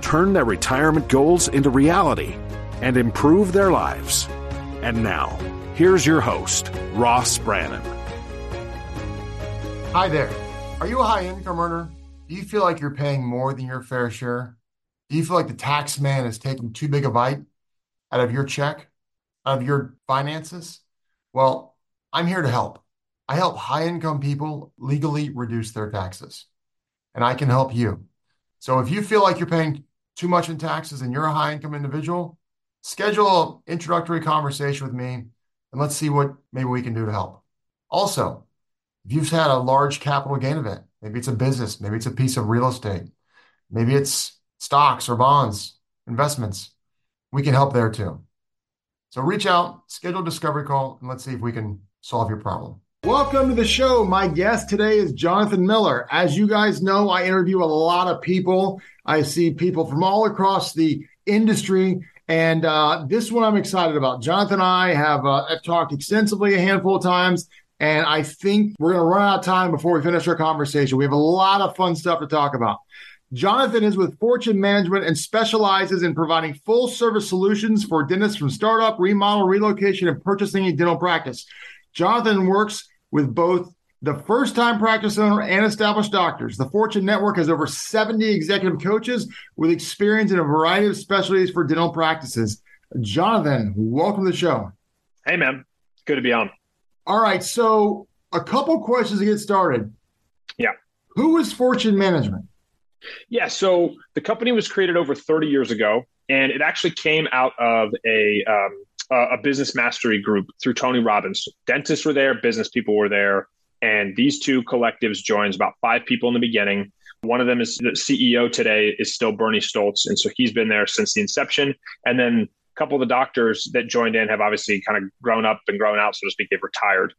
turn their retirement goals into reality, and improve their lives. And now, here's your host, Ross Brannan. Hi there. Are you a high income earner? Do you feel like you're paying more than your fair share? Do you feel like the tax man is taking too big a bite out of your check, out of your finances? Well, I'm here to help. I help high income people legally reduce their taxes, and I can help you. So if you feel like you're paying too much in taxes and you're a high income individual, schedule an introductory conversation with me and let's see what maybe we can do to help. Also, if you've had a large capital gain event, maybe it's a business, maybe it's a piece of real estate, maybe it's stocks or bonds, investments, we can help there too. So reach out, schedule a discovery call, and let's see if we can solve your problem. Welcome to the show. My guest today is Jonathan Miller. As you guys know, I interview a lot of people. I see people from all across the industry. And uh, this one I'm excited about. Jonathan and I have uh, have talked extensively a handful of times. And I think we're going to run out of time before we finish our conversation. We have a lot of fun stuff to talk about. Jonathan is with Fortune Management and specializes in providing full service solutions for dentists from startup, remodel, relocation, and purchasing a dental practice. Jonathan works with both the first time practice owner and established doctors. The Fortune Network has over 70 executive coaches with experience in a variety of specialties for dental practices. Jonathan, welcome to the show. Hey, man. Good to be on. All right. So, a couple questions to get started. Yeah. Who is Fortune Management? Yeah. So, the company was created over 30 years ago, and it actually came out of a um, a business mastery group through Tony Robbins. Dentists were there, business people were there, and these two collectives joined about five people in the beginning. One of them is the CEO today is still Bernie Stoltz, and so he's been there since the inception. And then a couple of the doctors that joined in have obviously kind of grown up and grown out, so to speak. They've retired,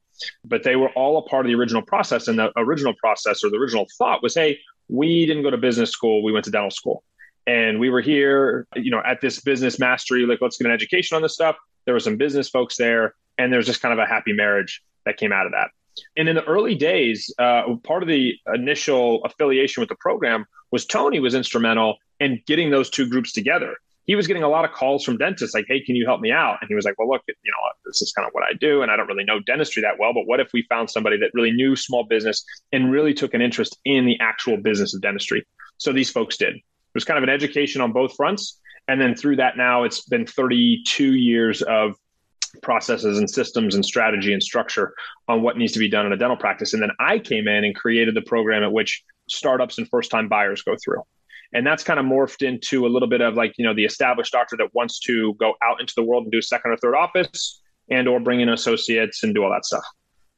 but they were all a part of the original process. And the original process or the original thought was, hey, we didn't go to business school; we went to dental school and we were here you know at this business mastery like let's get an education on this stuff there were some business folks there, and there's just kind of a happy marriage that came out of that. And in the early days, uh, part of the initial affiliation with the program was Tony was instrumental in getting those two groups together. He was getting a lot of calls from dentists like, "Hey, can you help me out?" And he was like, "Well, look, you know, this is kind of what I do, and I don't really know dentistry that well. But what if we found somebody that really knew small business and really took an interest in the actual business of dentistry?" So these folks did. It was kind of an education on both fronts, and then through that, now it's been 32 years of processes and systems and strategy and structure on what needs to be done in a dental practice. And then I came in and created the program at which startups and first time buyers go through. And that's kind of morphed into a little bit of like, you know, the established doctor that wants to go out into the world and do a second or third office and or bring in associates and do all that stuff.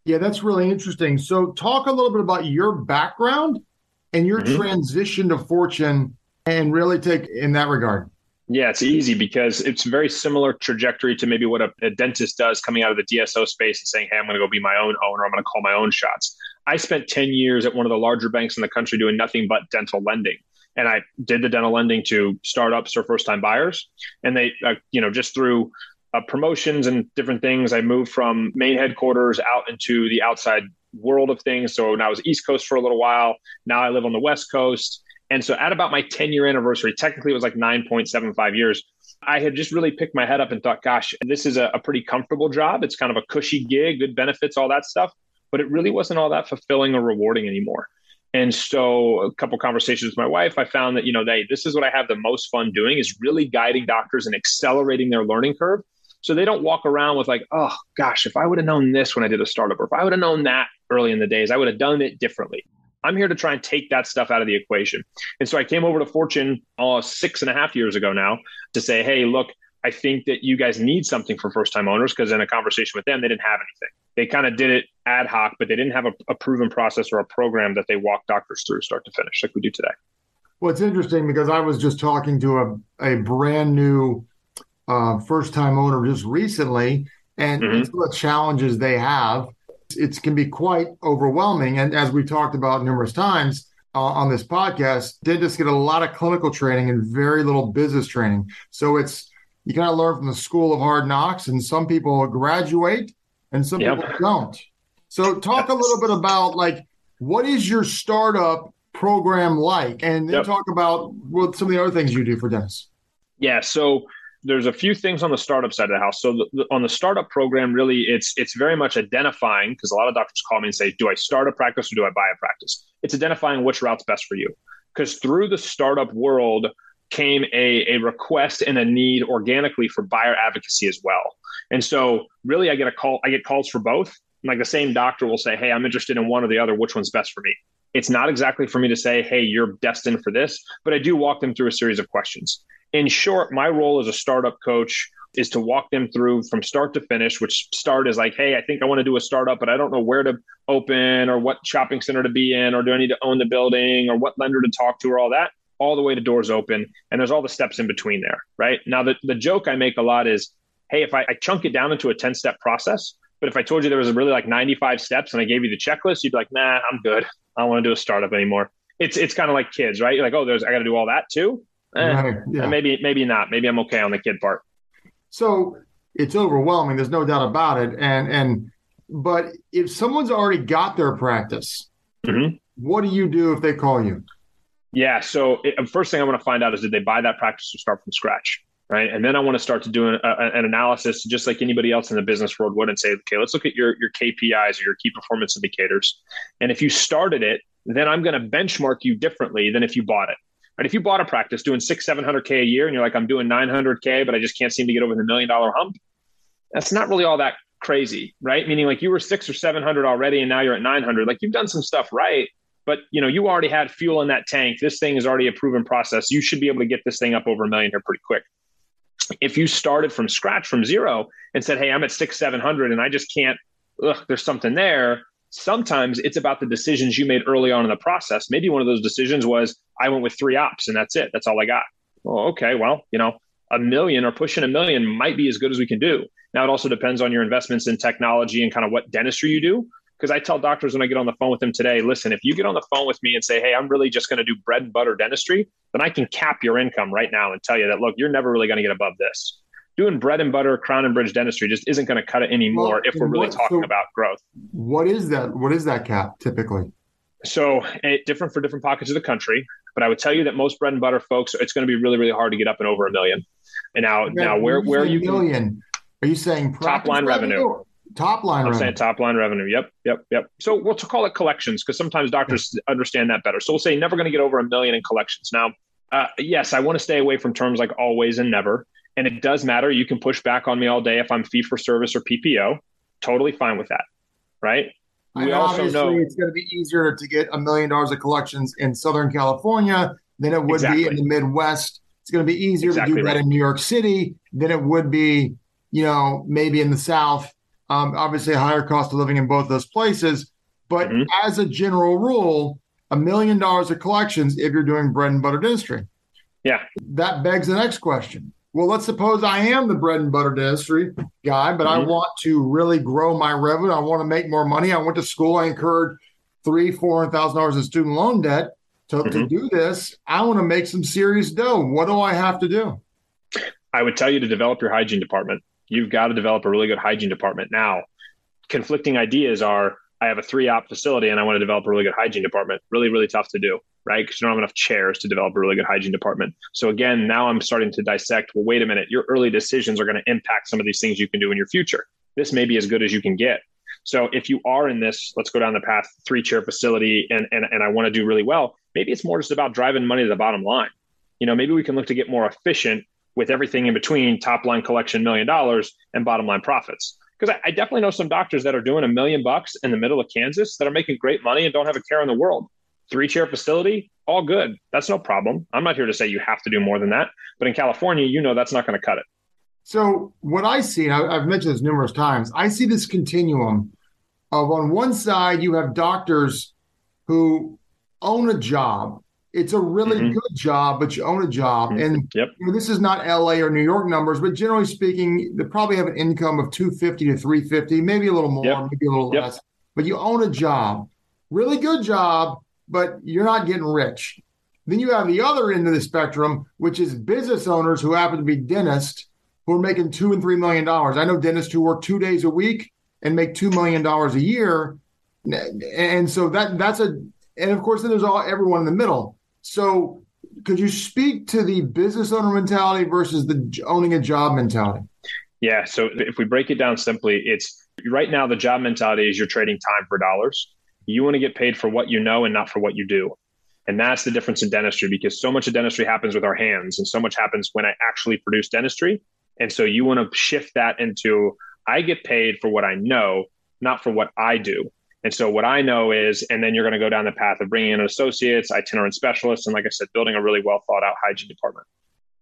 Yeah, that's really interesting. So talk a little bit about your background and your mm-hmm. transition to fortune and really take in that regard. Yeah, it's easy because it's very similar trajectory to maybe what a, a, dentist does coming out of the DSO space and saying, "Hey, I'm going to go be my own owner. I'm going to call my own shots." I spent 10 years at one of the larger banks in the country doing nothing but dental lending, and I did the dental lending to startups or first-time buyers, and they, uh, you know, just through uh, promotions and different things, I moved from main headquarters out into the outside world of things. So now I was East Coast for a little while. Now I live on the West Coast and so at about my 10 year anniversary, technically it was like 9.75 years, I had just really picked my head up and thought, gosh, this is a, a pretty comfortable job. It's kind of a cushy gig, good benefits, all that stuff. But it really wasn't all that fulfilling or rewarding anymore. And so a couple conversations with my wife, I found that, you know, they, this is what I have the most fun doing is really guiding doctors and accelerating their learning curve. So they don't walk around with like, oh gosh, if I would have known this when I did a startup, or if I would have known that early in the days, I would have done it differently. I'm here to try and take that stuff out of the equation. And so I came over to Fortune uh, six and a half years ago now to say, hey, look, I think that you guys need something for first time owners because in a conversation with them, they didn't have anything. They kind of did it ad hoc, but they didn't have a, a proven process or a program that they walk doctors through start to finish like we do today. Well, it's interesting because I was just talking to a, a brand new uh, first time owner just recently, and mm-hmm. some of the challenges they have, it can be quite overwhelming. And as we've talked about numerous times uh, on this podcast, dentists get a lot of clinical training and very little business training. So it's you kind of learn from the school of hard knocks, and some people graduate and some yep. people don't. So talk a little bit about like what is your startup program like, and then yep. talk about what some of the other things you do for dentists. Yeah, so there's a few things on the startup side of the house. So the, the, on the startup program, really, it's it's very much identifying because a lot of doctors call me and say, "Do I start a practice or do I buy a practice?" It's identifying which route's best for you. Because through the startup world came a, a request and a need organically for buyer advocacy as well. And so, really, I get a call. I get calls for both. Like the same doctor will say, "Hey, I'm interested in one or the other. Which one's best for me?" It's not exactly for me to say, "Hey, you're destined for this," but I do walk them through a series of questions in short, my role as a startup coach is to walk them through from start to finish, which start is like, hey, I think I want to do a startup, but I don't know where to open or what shopping center to be in, or do I need to own the building or what lender to talk to or all that, all the way to doors open. And there's all the steps in between there, right? Now, the, the joke I make a lot is, hey, if I, I chunk it down into a 10 step process, but if I told you there was really like 95 steps and I gave you the checklist, you'd be like, nah, I'm good. I don't want to do a startup anymore. It's, it's kind of like kids, right? You're like, oh, there's, I got to do all that too eh, right. yeah. maybe maybe not. Maybe I'm okay on the kid part. So it's overwhelming. There's no doubt about it. And and but if someone's already got their practice, mm-hmm. what do you do if they call you? Yeah. So it, first thing I want to find out is did they buy that practice to start from scratch? Right. And then I want to start to do an, a, an analysis just like anybody else in the business world would and say, okay, let's look at your, your KPIs or your key performance indicators. And if you started it, then I'm going to benchmark you differently than if you bought it. Right? If you bought a practice doing six, seven hundred K a year and you're like, I'm doing 900 K, but I just can't seem to get over the million dollar hump. That's not really all that crazy, right? Meaning like you were six or 700 already and now you're at 900. Like you've done some stuff right, but you know, you already had fuel in that tank. This thing is already a proven process. You should be able to get this thing up over a million here pretty quick. If you started from scratch from zero and said, Hey, I'm at six, 700 and I just can't, ugh, there's something there sometimes it's about the decisions you made early on in the process. Maybe one of those decisions was I went with three ops and that's it. That's all I got. Oh, okay. Well, you know, a million or pushing a million might be as good as we can do. Now, it also depends on your investments in technology and kind of what dentistry you do. Because I tell doctors when I get on the phone with them today, listen, if you get on the phone with me and say, hey, I'm really just going to do bread and butter dentistry, then I can cap your income right now and tell you that, look, you're never really going to get above this doing bread and butter crown and bridge dentistry just isn't going to cut it anymore well, if we're really what, talking so about growth. What is that? What is that cap typically? So it, different for different pockets of the country, but I would tell you that most bread and butter folks, it's going to be really, really hard to get up and over a million. And now, now where where are you million? Are you saying top line revenue? revenue? Top line. I'm revenue. saying top line revenue. Yep, yep, yep. So we'll call it collections because sometimes doctors understand that better. So we'll say never going to get over a million in collections. Now, uh, yes, I want to stay away from terms like always and never and it does matter. You can push back on me all day if I'm fee for service or PPO. Totally fine with that. Right. We also know it's going to be easier to get a million dollars of collections in Southern California than it would exactly. be in the Midwest. It's going to be easier exactly to do right. that in New York City than it would be, you know, maybe in the South. Um, obviously, a higher cost of living in both those places. But mm-hmm. as a general rule, a million dollars of collections if you're doing bread and butter dentistry. Yeah. That begs the next question well, let's suppose I am the bread and butter dentistry guy, but mm-hmm. I want to really grow my revenue. I want to make more money. I went to school. I incurred three, four hundred thousand dollars in student loan debt. To, mm-hmm. to do this, I want to make some serious dough. What do I have to do? I would tell you to develop your hygiene department. You've got to develop a really good hygiene department. Now, conflicting ideas are I have a three op facility and I want to develop a really good hygiene department. Really, really tough to do right? Because you don't have enough chairs to develop a really good hygiene department. So again, now I'm starting to dissect. Well, wait a minute. Your early decisions are going to impact some of these things you can do in your future. This may be as good as you can get. So if you are in this, let's go down the path, three chair facility, and and and I want to do really well. Maybe it's more just about driving money to the bottom line. You know, maybe we can look to get more efficient with everything in between top line collection million dollars and bottom line profits. Because I, I definitely know some doctors that are doing a million bucks in the middle of Kansas that are making great money and don't have a care in the world three chair facility, all good. That's no problem. I'm not here to say you have to do more than that. But in California, you know that's not going to cut it. So, what I see, and I've mentioned this numerous times, I see this continuum of on one side, you have doctors who own a job it's a really mm-hmm. good job, but you own a job. Mm-hmm. And yep. you know, this is not LA or New York numbers, but generally speaking, they probably have an income of 250 to 350, maybe a little more, yep. maybe a little yep. less. But you own a job. Really good job, but you're not getting rich. Then you have the other end of the spectrum, which is business owners who happen to be dentists who are making two and three million dollars. I know dentists who work two days a week and make two million dollars a year. And so that that's a and of course then there's all everyone in the middle so, could you speak to the business owner mentality versus the owning a job mentality? Yeah. So, if we break it down simply, it's right now the job mentality is you're trading time for dollars. You want to get paid for what you know and not for what you do. And that's the difference in dentistry because so much of dentistry happens with our hands and so much happens when I actually produce dentistry. And so you want to shift that into I get paid for what I know, not for what I do. And so what I know is, and then you're going to go down the path of bringing in associates, itinerant specialists, and like I said, building a really well thought out hygiene department.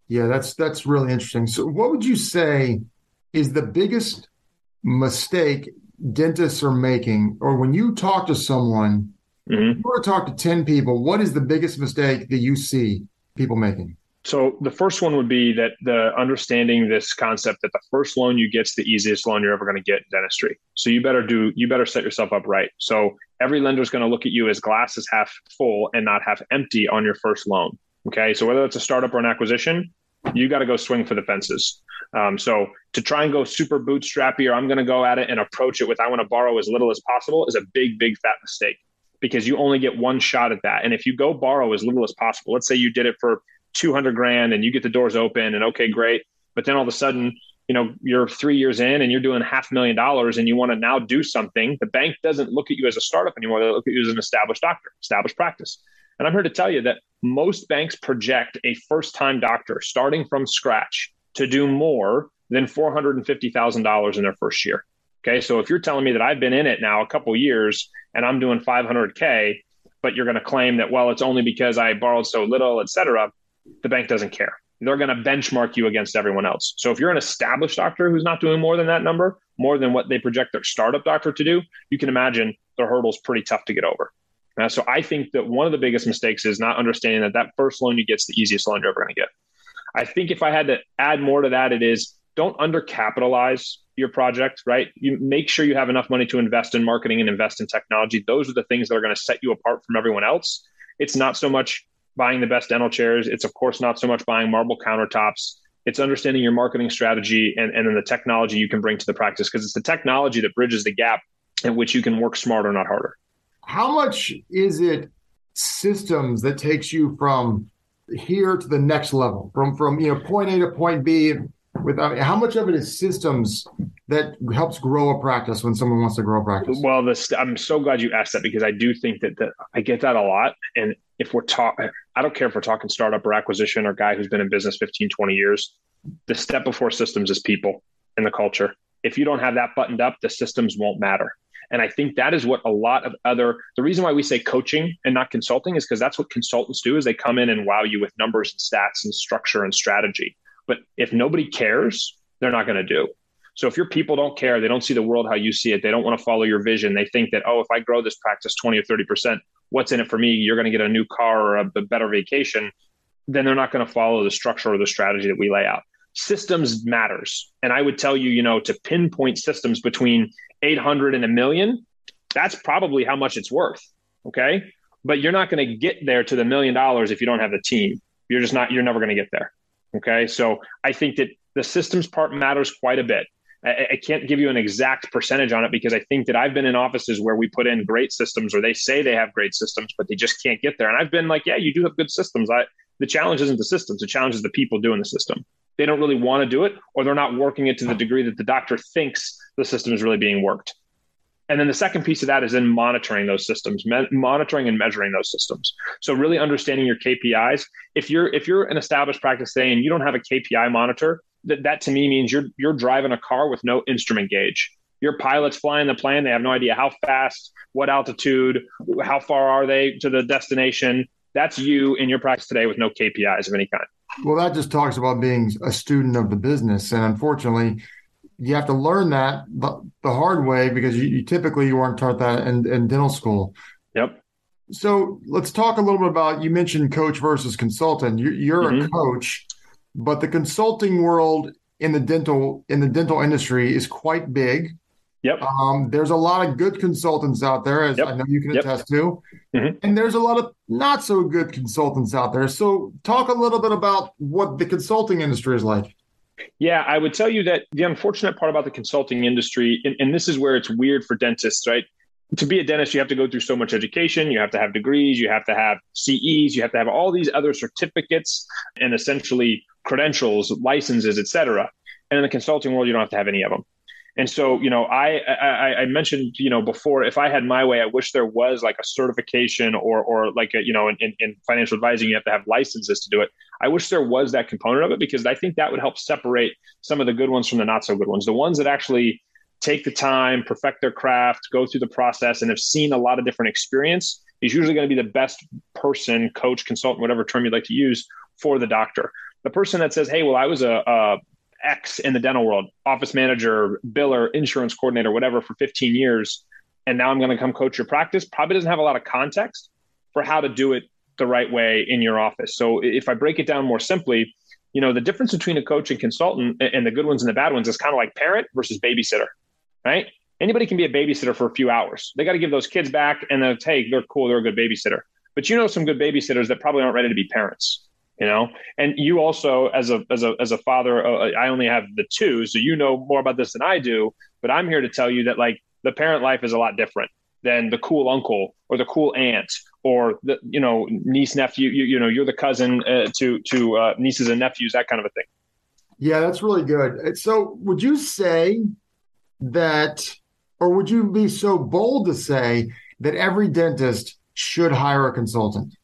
Yeah, that's that's really interesting. So, what would you say is the biggest mistake dentists are making, or when you talk to someone, mm-hmm. you want to talk to ten people, what is the biggest mistake that you see people making? So the first one would be that the understanding this concept that the first loan you get is the easiest loan you're ever going to get in dentistry. So you better do you better set yourself up right. So every lender is going to look at you as glass is half full and not half empty on your first loan. Okay, so whether it's a startup or an acquisition, you got to go swing for the fences. Um, so to try and go super bootstrappy or I'm going to go at it and approach it with I want to borrow as little as possible is a big big fat mistake because you only get one shot at that. And if you go borrow as little as possible, let's say you did it for 200 grand and you get the doors open and okay, great. But then all of a sudden, you know, you're three years in and you're doing half a million dollars and you want to now do something. The bank doesn't look at you as a startup anymore. They look at you as an established doctor, established practice. And I'm here to tell you that most banks project a first time doctor starting from scratch to do more than $450,000 in their first year. Okay. So if you're telling me that I've been in it now a couple years and I'm doing 500K, but you're going to claim that, well, it's only because I borrowed so little, et cetera the bank doesn't care. They're going to benchmark you against everyone else. So if you're an established doctor who's not doing more than that number, more than what they project their startup doctor to do, you can imagine the hurdle's pretty tough to get over. Uh, so I think that one of the biggest mistakes is not understanding that that first loan you get is the easiest loan you're ever going to get. I think if I had to add more to that, it is don't undercapitalize your project, right? You make sure you have enough money to invest in marketing and invest in technology. Those are the things that are going to set you apart from everyone else. It's not so much buying the best dental chairs. It's of course not so much buying marble countertops. It's understanding your marketing strategy and, and then the technology you can bring to the practice because it's the technology that bridges the gap in which you can work smarter, not harder. How much is it systems that takes you from here to the next level, from from you know point A to point B with I mean, how much of it is systems that helps grow a practice when someone wants to grow a practice? Well, this I'm so glad you asked that because I do think that, that I get that a lot. And if we're talking, I don't care if we're talking startup or acquisition or guy who's been in business 15, 20 years. The step before systems is people and the culture. If you don't have that buttoned up, the systems won't matter. And I think that is what a lot of other the reason why we say coaching and not consulting is because that's what consultants do is they come in and wow you with numbers and stats and structure and strategy. But if nobody cares, they're not going to do. So if your people don't care, they don't see the world how you see it, they don't want to follow your vision. They think that, oh, if I grow this practice 20 or 30%, what's in it for me? You're going to get a new car or a, a better vacation. Then they're not going to follow the structure or the strategy that we lay out. Systems matters. And I would tell you, you know, to pinpoint systems between 800 and a million, that's probably how much it's worth. Okay. But you're not going to get there to the million dollars if you don't have the team. You're just not, you're never going to get there. Okay. So I think that the systems part matters quite a bit. I, I, can't give you an exact percentage on it because I think that I've been in offices where we put in great systems or they say they have great systems, but they just can't get there. And I've been like, yeah, you do have good systems. I, the challenge isn't the systems. The challenge is the people doing the system. They don't really want to do it or they're not working it to the oh. degree that the doctor thinks the system is really being worked. And then the second piece of that is in monitoring those systems, me- monitoring and measuring those systems. So really understanding your KPIs. If you're if you're an established practice today and you don't have a KPI monitor, that that to me means you're you're driving a car with no instrument gauge. Your pilot's flying the plane; they have no idea how fast, what altitude, how far are they to the destination. That's you in your practice today with no KPIs of any kind. Well, that just talks about being a student of the business, and unfortunately, you have to learn that the, the hard way because you, you, typically you weren't taught that in, in dental school. Yep. So let's talk a little bit about you mentioned coach versus consultant. You're, you're mm-hmm. a coach, but the consulting world in the dental in the dental industry is quite big. Yep. Um, there's a lot of good consultants out there, as yep. I know you can yep. attest to, mm-hmm. and there's a lot of not so good consultants out there. So, talk a little bit about what the consulting industry is like. Yeah, I would tell you that the unfortunate part about the consulting industry, and, and this is where it's weird for dentists, right? To be a dentist, you have to go through so much education. You have to have degrees. You have to have CEs. You have to have all these other certificates and essentially credentials, licenses, et cetera. And in the consulting world, you don't have to have any of them. And so, you know, I, I, I mentioned, you know, before, if I had my way, I wish there was like a certification or or like a, you know, in, in financial advising, you have to have licenses to do it. I wish there was that component of it because I think that would help separate some of the good ones from the not so good ones. The ones that actually take the time, perfect their craft, go through the process, and have seen a lot of different experience is usually going to be the best person, coach, consultant, whatever term you'd like to use for the doctor. The person that says, "Hey, well, I was a, a X in the dental world, office manager, biller, insurance coordinator, whatever, for 15 years, and now I'm going to come coach your practice, probably doesn't have a lot of context for how to do it the right way in your office. So if I break it down more simply, you know, the difference between a coach and consultant and the good ones and the bad ones is kind of like parent versus babysitter, right? Anybody can be a babysitter for a few hours. They got to give those kids back and then, hey, they're cool, they're a good babysitter. But you know some good babysitters that probably aren't ready to be parents you know? And you also as a as a as a father uh, i only have the two so you know more about this than i do but i'm here to tell you that like the parent life is a lot different than the cool uncle or the cool aunt or the you know niece nephew you, you know you're the cousin uh, to to uh, nieces and nephews that kind of a thing. Yeah that's really good. So would you say that or would you be so bold to say that every dentist should hire a consultant?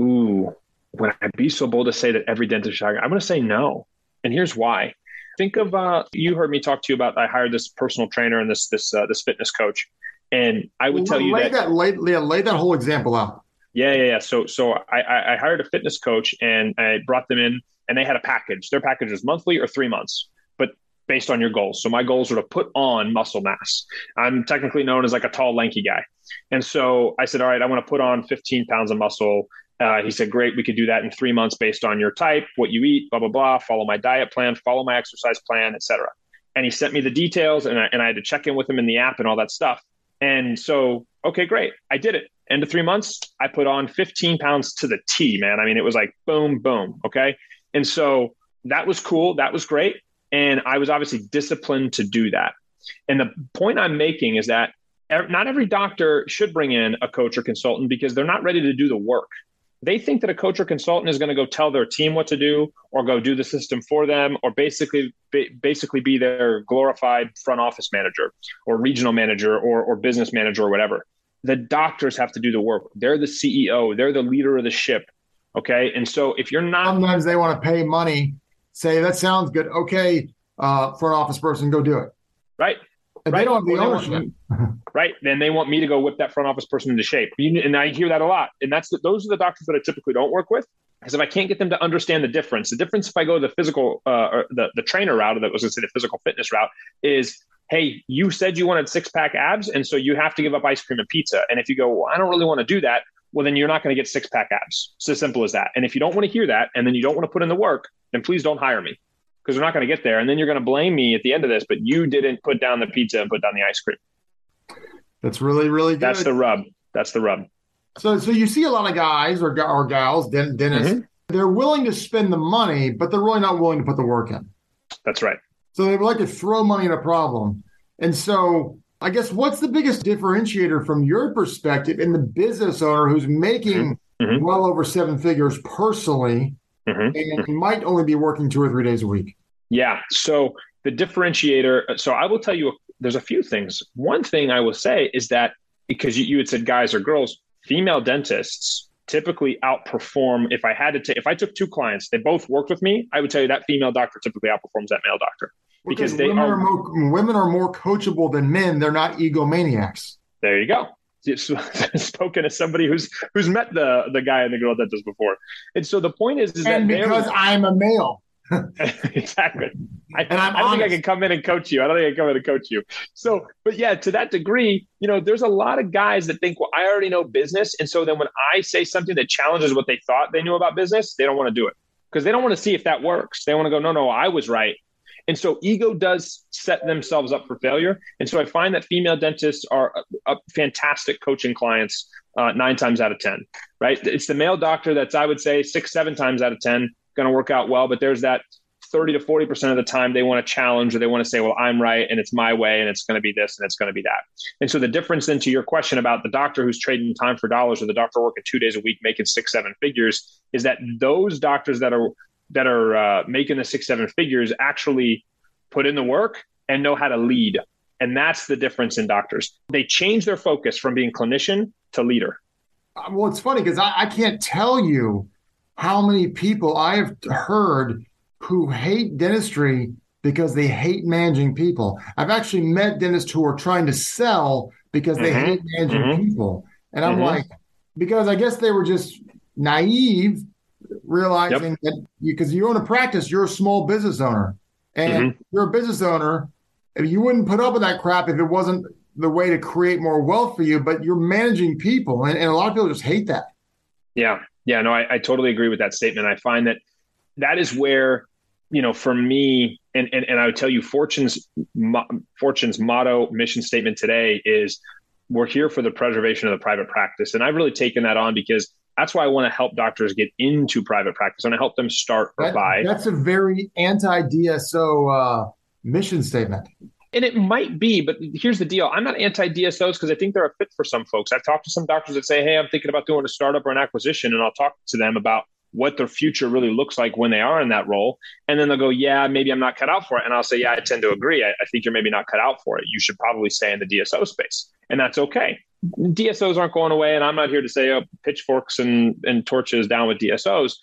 Ooh would I be so bold to say that every dentist should I'm going to say no. And here's why. Think of uh, you heard me talk to you about I hired this personal trainer and this this uh, this fitness coach, and I would well, tell you that, that lay, lay that whole example out. Yeah, yeah, yeah. So so I, I hired a fitness coach and I brought them in, and they had a package. Their package was monthly or three months, but based on your goals. So my goals were to put on muscle mass. I'm technically known as like a tall, lanky guy. And so I said, all right, I want to put on 15 pounds of muscle uh, he said, Great, we could do that in three months based on your type, what you eat, blah, blah, blah, follow my diet plan, follow my exercise plan, etc. And he sent me the details and I, and I had to check in with him in the app and all that stuff. And so, okay, great. I did it. End of three months, I put on 15 pounds to the T, man. I mean, it was like boom, boom. Okay. And so that was cool. That was great. And I was obviously disciplined to do that. And the point I'm making is that not every doctor should bring in a coach or consultant because they're not ready to do the work they think that a coach or consultant is going to go tell their team what to do or go do the system for them or basically basically be their glorified front office manager or regional manager or, or business manager or whatever. The doctors have to do the work. They're the ceo they're the leader of the ship okay? And so if you're not sometimes they want to pay money say that sounds good. Okay uh, front office person go do it. Right right. They don't have the ownership. right. Then they want me to go whip that front office person into shape. And I hear that a lot. And that's the, those are the doctors that I typically don't work with. Because if I can't get them to understand the difference, the difference if I go the physical uh, or the, the trainer route, or that was going to say the physical fitness route, is hey, you said you wanted six pack abs, and so you have to give up ice cream and pizza. And if you go, well, I don't really want to do that, well, then you're not going to get six pack abs. It's as simple as that. And if you don't want to hear that, and then you don't want to put in the work, then please don't hire me because we're not going to get there. And then you're going to blame me at the end of this, but you didn't put down the pizza and put down the ice cream. That's really, really good. That's the rub. That's the rub. So, so you see a lot of guys or, or gals, dentists, mm-hmm. they're willing to spend the money, but they're really not willing to put the work in. That's right. So they would like to throw money at a problem. And so I guess what's the biggest differentiator from your perspective in the business owner who's making mm-hmm. mm-hmm. well over seven figures personally mm-hmm. and might only be working two or three days a week? Yeah. So the differentiator, so I will tell you, there's a few things. One thing I will say is that because you, you had said guys or girls, female dentists typically outperform if I had to take if I took two clients, they both worked with me, I would tell you that female doctor typically outperforms that male doctor. Because, because they women are, are more, women are more coachable than men. They're not egomaniacs. There you go. spoken as somebody who's who's met the the guy and the girl that does before. And so the point is, is and that because I'm a male. exactly. I, and I'm I do not think I can come in and coach you. I don't think I can come in and coach you. So, but yeah, to that degree, you know, there's a lot of guys that think, well, I already know business. And so then when I say something that challenges what they thought they knew about business, they don't want to do it because they don't want to see if that works. They want to go, no, no, I was right. And so ego does set themselves up for failure. And so I find that female dentists are a, a fantastic coaching clients uh, nine times out of 10, right? It's the male doctor that's, I would say, six, seven times out of 10 going to work out well. But there's that 30 to 40% of the time they want to challenge or they want to say, well, I'm right and it's my way and it's going to be this and it's going to be that. And so the difference then to your question about the doctor who's trading time for dollars or the doctor working two days a week making six, seven figures is that those doctors that are that are uh, making the six, seven figures actually put in the work and know how to lead. And that's the difference in doctors. They change their focus from being clinician to leader. Uh, well, it's funny because I, I can't tell you how many people I have heard who hate dentistry because they hate managing people. I've actually met dentists who are trying to sell because they mm-hmm. hate managing mm-hmm. people. And I'm mm-hmm. like, because I guess they were just naive, realizing yep. that because you, you own a practice, you're a small business owner. And mm-hmm. you're a business owner. You wouldn't put up with that crap if it wasn't the way to create more wealth for you, but you're managing people. And, and a lot of people just hate that. Yeah. Yeah. No, I, I totally agree with that statement. I find that that is where you know, for me, and, and, and I would tell you, Fortune's Fortune's motto, mission statement today is we're here for the preservation of the private practice. And I've really taken that on because that's why I want to help doctors get into private practice. and help them start or that, buy. That's a very anti DSO uh, mission statement. And it might be, but here's the deal. I'm not anti DSOs because I think they're a fit for some folks. I've talked to some doctors that say, Hey, I'm thinking about doing a startup or an acquisition. And I'll talk to them about what their future really looks like when they are in that role. And then they'll go, yeah, maybe I'm not cut out for it. And I'll say, yeah, I tend to agree. I, I, think you're maybe not cut out for it. You should probably stay in the DSO space. And that's okay. DSOs aren't going away. And I'm not here to say, oh, pitchforks and, and torches down with DSOs.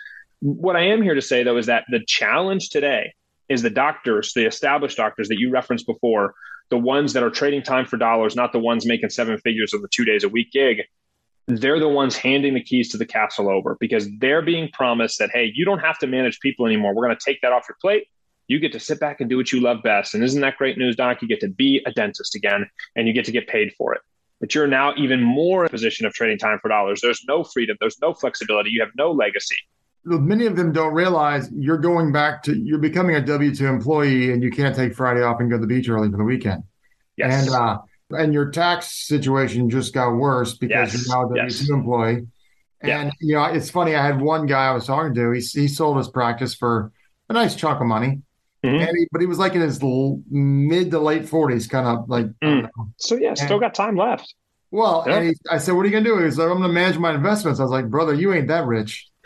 What I am here to say, though, is that the challenge today is the doctors, the established doctors that you referenced before, the ones that are trading time for dollars, not the ones making seven figures of the two days a week gig they're the ones handing the keys to the castle over because they're being promised that, hey, you don't have to manage people anymore. We're going to take that off your plate. You get to sit back and do what you love best. And isn't that great news, Doc? You get to be a dentist again and you get to get paid for it. But you're now even more in a position of trading time for dollars. There's no freedom, there's no flexibility, you have no legacy. Many of them don't realize you're going back to, you're becoming a W 2 employee and you can't take Friday off and go to the beach early for the weekend. Yes. And uh, and your tax situation just got worse because yes. you're now a W two yes. employee. And yeah. you know, it's funny. I had one guy I was talking to. He he sold his practice for a nice chunk of money, mm-hmm. and he, but he was like in his l- mid to late forties, kind of like. Mm. So yeah, and, still got time left. Well, yeah. and he, I said, "What are you gonna do?" He was like, "I'm gonna manage my investments." I was like, "Brother, you ain't that rich."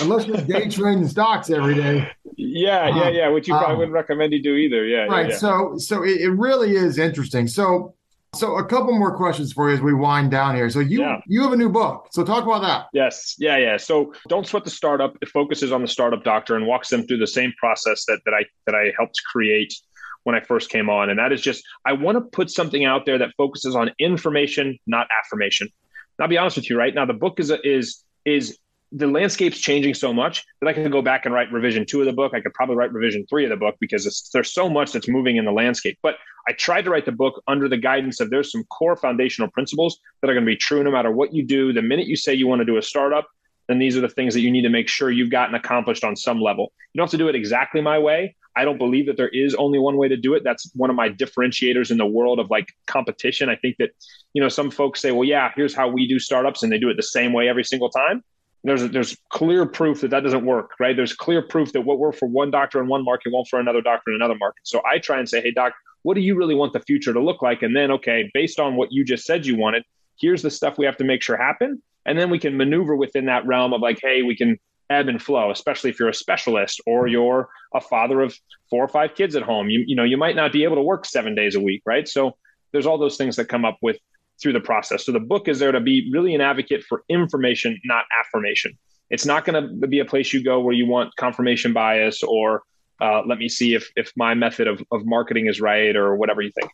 unless you're day trading stocks every day. Yeah, yeah, yeah. Which you probably um, wouldn't recommend you do either. Yeah, right. Yeah, yeah. So, so it, it, really is interesting. So, so a couple more questions for you as we wind down here. So you yeah. you have a new book. So talk about that. Yes. Yeah. Yeah. So don't sweat the startup. It focuses on the startup doctor and walks them through the same process that that I that I helped create when I first came on. And that is just I want to put something out there that focuses on information, not affirmation. And I'll be honest with you, right now the book is a, is is the landscape's changing so much that I can go back and write revision two of the book. I could probably write revision three of the book because there's so much that's moving in the landscape. But I tried to write the book under the guidance of there's some core foundational principles that are going to be true no matter what you do. The minute you say you want to do a startup, then these are the things that you need to make sure you've gotten accomplished on some level. You don't have to do it exactly my way. I don't believe that there is only one way to do it. That's one of my differentiators in the world of like competition. I think that, you know, some folks say, well, yeah, here's how we do startups, and they do it the same way every single time there's there's clear proof that that doesn't work, right? There's clear proof that what worked for one doctor in one market won't for another doctor in another market. So I try and say, hey, doc, what do you really want the future to look like? And then, okay, based on what you just said you wanted, here's the stuff we have to make sure happen, and then we can maneuver within that realm of like, hey, we can ebb and flow, especially if you're a specialist or you're a father of four or five kids at home. You you know you might not be able to work seven days a week, right? So there's all those things that come up with through the process. So the book is there to be really an advocate for information, not affirmation. It's not going to be a place you go where you want confirmation bias or uh, let me see if if my method of, of marketing is right or whatever you think.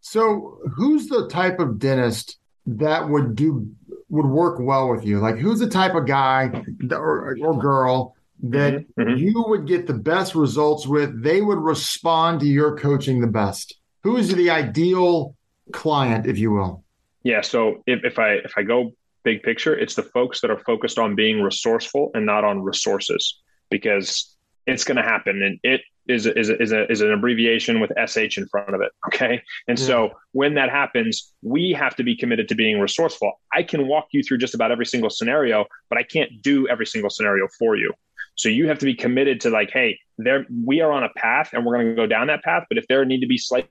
So who's the type of dentist that would do would work well with you? Like, who's the type of guy or, or girl that mm-hmm. mm-hmm. you would get the best results with? They would respond to your coaching the best. Who is the ideal client, if you will? Yeah. So if, if I if I go big picture, it's the folks that are focused on being resourceful and not on resources because it's going to happen and it is is is, a, is an abbreviation with sh in front of it okay and yeah. so when that happens we have to be committed to being resourceful i can walk you through just about every single scenario but i can't do every single scenario for you so you have to be committed to like hey there we are on a path and we're going to go down that path but if there need to be slight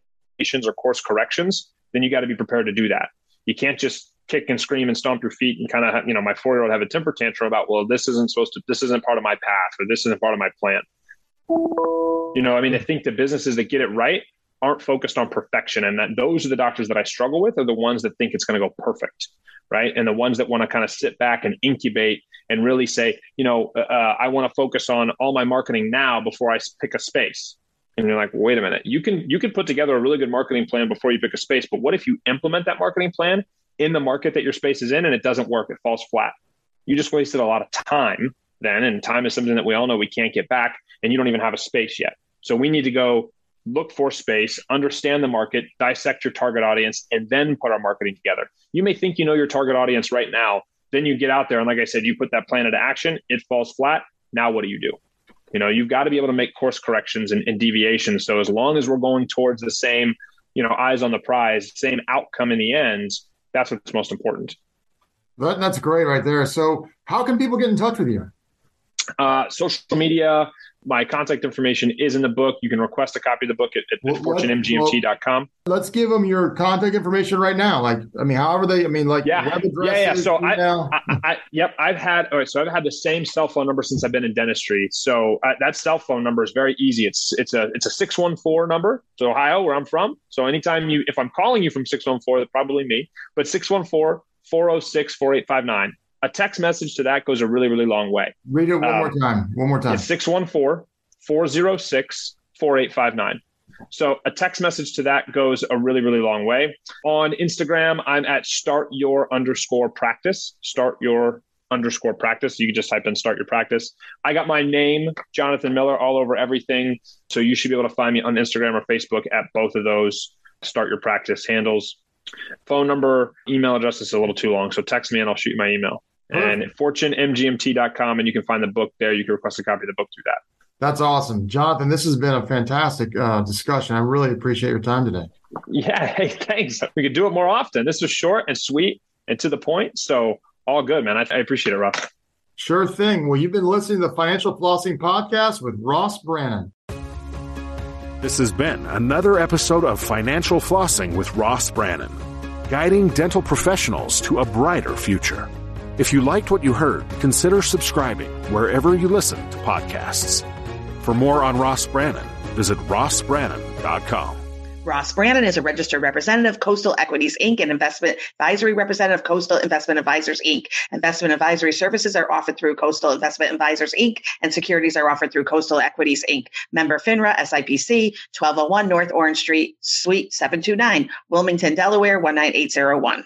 or course corrections then you got to be prepared to do that. You can't just kick and scream and stomp your feet and kind of you know my four year old have a temper tantrum about well this isn't supposed to this isn't part of my path or this isn't part of my plan. You know i mean i think the businesses that get it right aren't focused on perfection and that those are the doctors that i struggle with are the ones that think it's going to go perfect right? And the ones that want to kind of sit back and incubate and really say you know uh, uh i want to focus on all my marketing now before i pick a space and you're like wait a minute you can you can put together a really good marketing plan before you pick a space but what if you implement that marketing plan in the market that your space is in and it doesn't work, it falls flat. You just wasted a lot of time then. And time is something that we all know we can't get back. And you don't even have a space yet. So we need to go look for space, understand the market, dissect your target audience, and then put our marketing together. You may think you know your target audience right now. Then you get out there and, like I said, you put that plan into action, it falls flat. Now, what do you do? You know, you've got to be able to make course corrections and, and deviations. So as long as we're going towards the same, you know, eyes on the prize, same outcome in the end, that's what's most important. That, that's great right there. So, how can people get in touch with you? Uh, social media. My contact information is in the book. You can request a copy of the book at, at well, fortunemgmt.com. Well, let's give them your contact information right now. Like, I mean, however they, I mean, like, yeah, yeah, yeah. So I, I, I, yep, I've had, all right. So I've had the same cell phone number since I've been in dentistry. So uh, that cell phone number is very easy. It's, it's a, it's a 614 number. So Ohio, where I'm from. So anytime you, if I'm calling you from 614, that's probably me, but 614 406 4859 a text message to that goes a really, really long way. Read it one um, more time. One more time. 614 406 4859. So a text message to that goes a really, really long way. On Instagram, I'm at start your underscore practice. Start your underscore practice. You can just type in start your practice. I got my name, Jonathan Miller, all over everything. So you should be able to find me on Instagram or Facebook at both of those start your practice handles. Phone number, email address is a little too long. So text me and I'll shoot you my email and fortunemgmt.com. And you can find the book there. You can request a copy of the book through that. That's awesome. Jonathan, this has been a fantastic uh, discussion. I really appreciate your time today. Yeah. Hey, thanks. We could do it more often. This was short and sweet and to the point. So, all good, man. I, I appreciate it, Ross. Sure thing. Well, you've been listening to the Financial Flossing Podcast with Ross Brannan. This has been another episode of Financial Flossing with Ross Brannan, guiding dental professionals to a brighter future. If you liked what you heard, consider subscribing wherever you listen to podcasts. For more on Ross Brannan, visit rossbrannan.com. Ross Brannan is a registered representative, of Coastal Equities Inc., and investment advisory representative, of Coastal Investment Advisors Inc. Investment advisory services are offered through Coastal Investment Advisors Inc., and securities are offered through Coastal Equities Inc. Member FINRA, SIPC, 1201 North Orange Street, Suite 729, Wilmington, Delaware 19801.